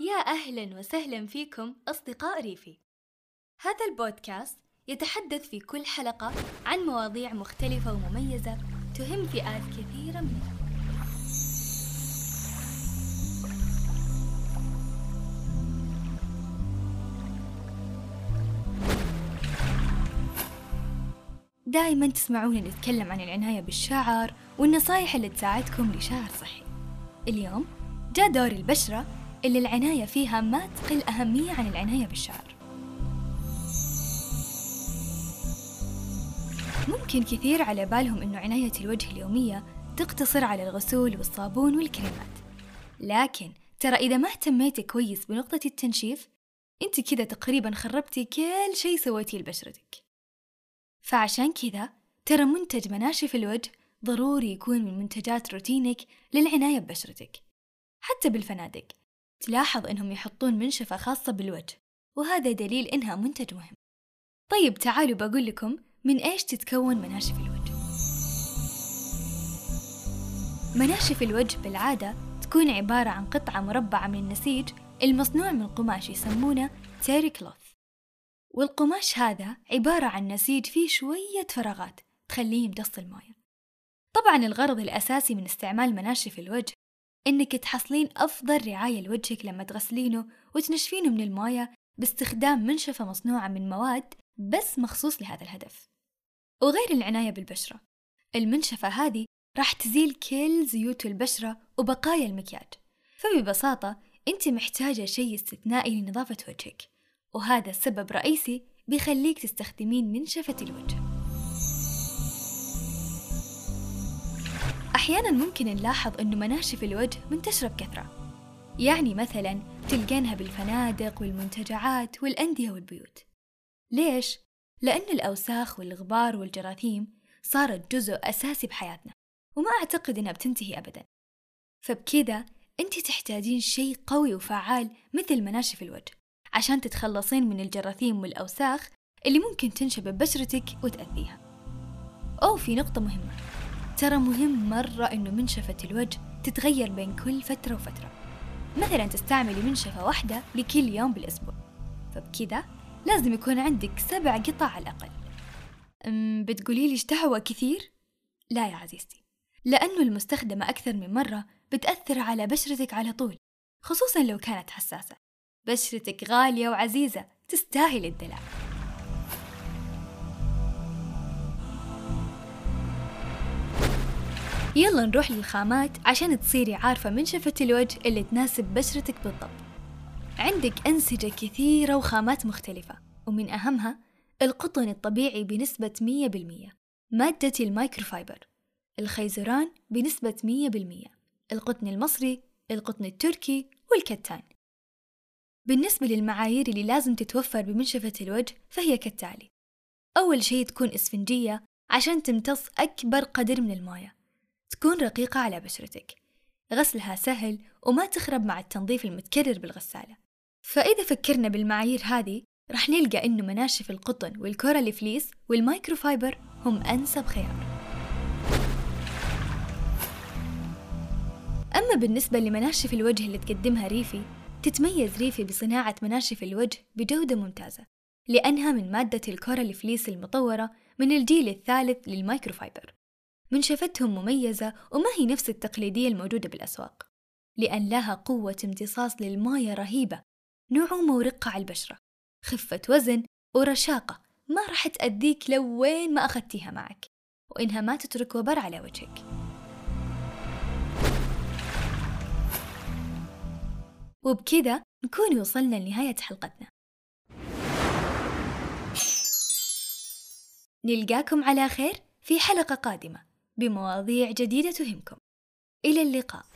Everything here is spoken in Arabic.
يا أهلا وسهلا فيكم أصدقاء ريفي. هذا البودكاست يتحدث في كل حلقة عن مواضيع مختلفة ومميزة تهم فئات كثيرة من دائما تسمعوني نتكلم عن العناية بالشعر والنصايح اللي تساعدكم لشعر صحي. اليوم جاء دور البشرة اللي العناية فيها ما تقل أهمية عن العناية بالشعر. ممكن كثير على بالهم إنه عناية الوجه اليومية تقتصر على الغسول والصابون والكريمات لكن ترى إذا ما اهتميتي كويس بنقطة التنشيف أنت كذا تقريبا خربتي كل شيء سويتيه لبشرتك. فعشان كذا ترى منتج مناشف الوجه ضروري يكون من منتجات روتينك للعناية ببشرتك. حتى بالفنادق. تلاحظ إنهم يحطون منشفة خاصة بالوجه وهذا دليل إنها منتج مهم. طيب تعالوا بقول لكم من إيش تتكون مناشف الوجه. مناشف الوجه بالعادة تكون عبارة عن قطعة مربعة من النسيج المصنوع من قماش يسمونه تيري كلوث والقماش هذا عبارة عن نسيج فيه شوية فراغات تخليه يمتص الموية. طبعا الغرض الأساسي من استعمال مناشف الوجه إنك تحصلين أفضل رعاية لوجهك لما تغسلينه وتنشفينه من الموية باستخدام منشفة مصنوعة من مواد بس مخصوص لهذا الهدف. وغير العناية بالبشرة المنشفة هذه راح تزيل كل زيوت البشرة وبقايا المكياج. فببساطة أنت محتاجة شيء استثنائي لنظافة وجهك وهذا السبب رئيسي بيخليك تستخدمين منشفة الوجه. أحيانا ممكن نلاحظ أنه مناشف الوجه منتشرة بكثرة. يعني مثلا تلقينها بالفنادق والمنتجعات والأندية والبيوت. ليش؟ لأن الأوساخ والغبار والجراثيم صارت جزء أساسي بحياتنا وما أعتقد إنها بتنتهي أبدا. فبكذا أنت تحتاجين شيء قوي وفعال مثل مناشف الوجه عشان تتخلصين من الجراثيم والأوساخ اللي ممكن تنشب ببشرتك وتأذيها. أو في نقطة مهمة. ترى مهم مرة إنه منشفة الوجه تتغير بين كل فترة وفترة. مثلا تستعملي منشفة واحدة لكل يوم بالأسبوع. فبكذا لازم يكون عندك سبع قطع على الأقل. بتقولي لي تهوى كثير؟ لا يا عزيزتي. لأنه المستخدمة أكثر من مرة بتأثر على بشرتك على طول خصوصا لو كانت حساسة. بشرتك غالية وعزيزة تستاهل الدلع. يلا نروح للخامات عشان تصيري عارفة منشفة الوجه اللي تناسب بشرتك بالضبط. عندك أنسجة كثيرة وخامات مختلفة ومن أهمها القطن الطبيعي بنسبة 100% مادة المايكروفايبر الخيزران بنسبة 100% القطن المصري القطن التركي والكتان. بالنسبة للمعايير اللي لازم تتوفر بمنشفة الوجه فهي كالتالي أول شيء تكون إسفنجية عشان تمتص أكبر قدر من الموية. تكون رقيقة على بشرتك. غسلها سهل وما تخرب مع التنظيف المتكرر بالغسالة. فإذا فكرنا بالمعايير هذه رح نلقى إنه مناشف القطن وال coral fleece والمايكروفايبر هم أنسب خيار. أما بالنسبة لمناشف الوجه اللي تقدمها ريفي تتميز ريفي بصناعة مناشف الوجه بجودة ممتازة لأنها من مادة ال coral fleece المطورة من الجيل الثالث للمايكروفايبر منشفتهم مميزة وما هي نفس التقليدية الموجودة بالأسواق لأن لها قوة امتصاص للماية رهيبة نعومة ورقة على البشرة خفة وزن ورشاقة ما راح تأذيك لو وين ما أخذتيها معك وإنها ما تترك وبر على وجهك. وبكذا نكون وصلنا لنهاية حلقتنا. نلقاكم على خير في حلقة قادمة. بمواضيع جديدة تهمكم. إلى اللقاء.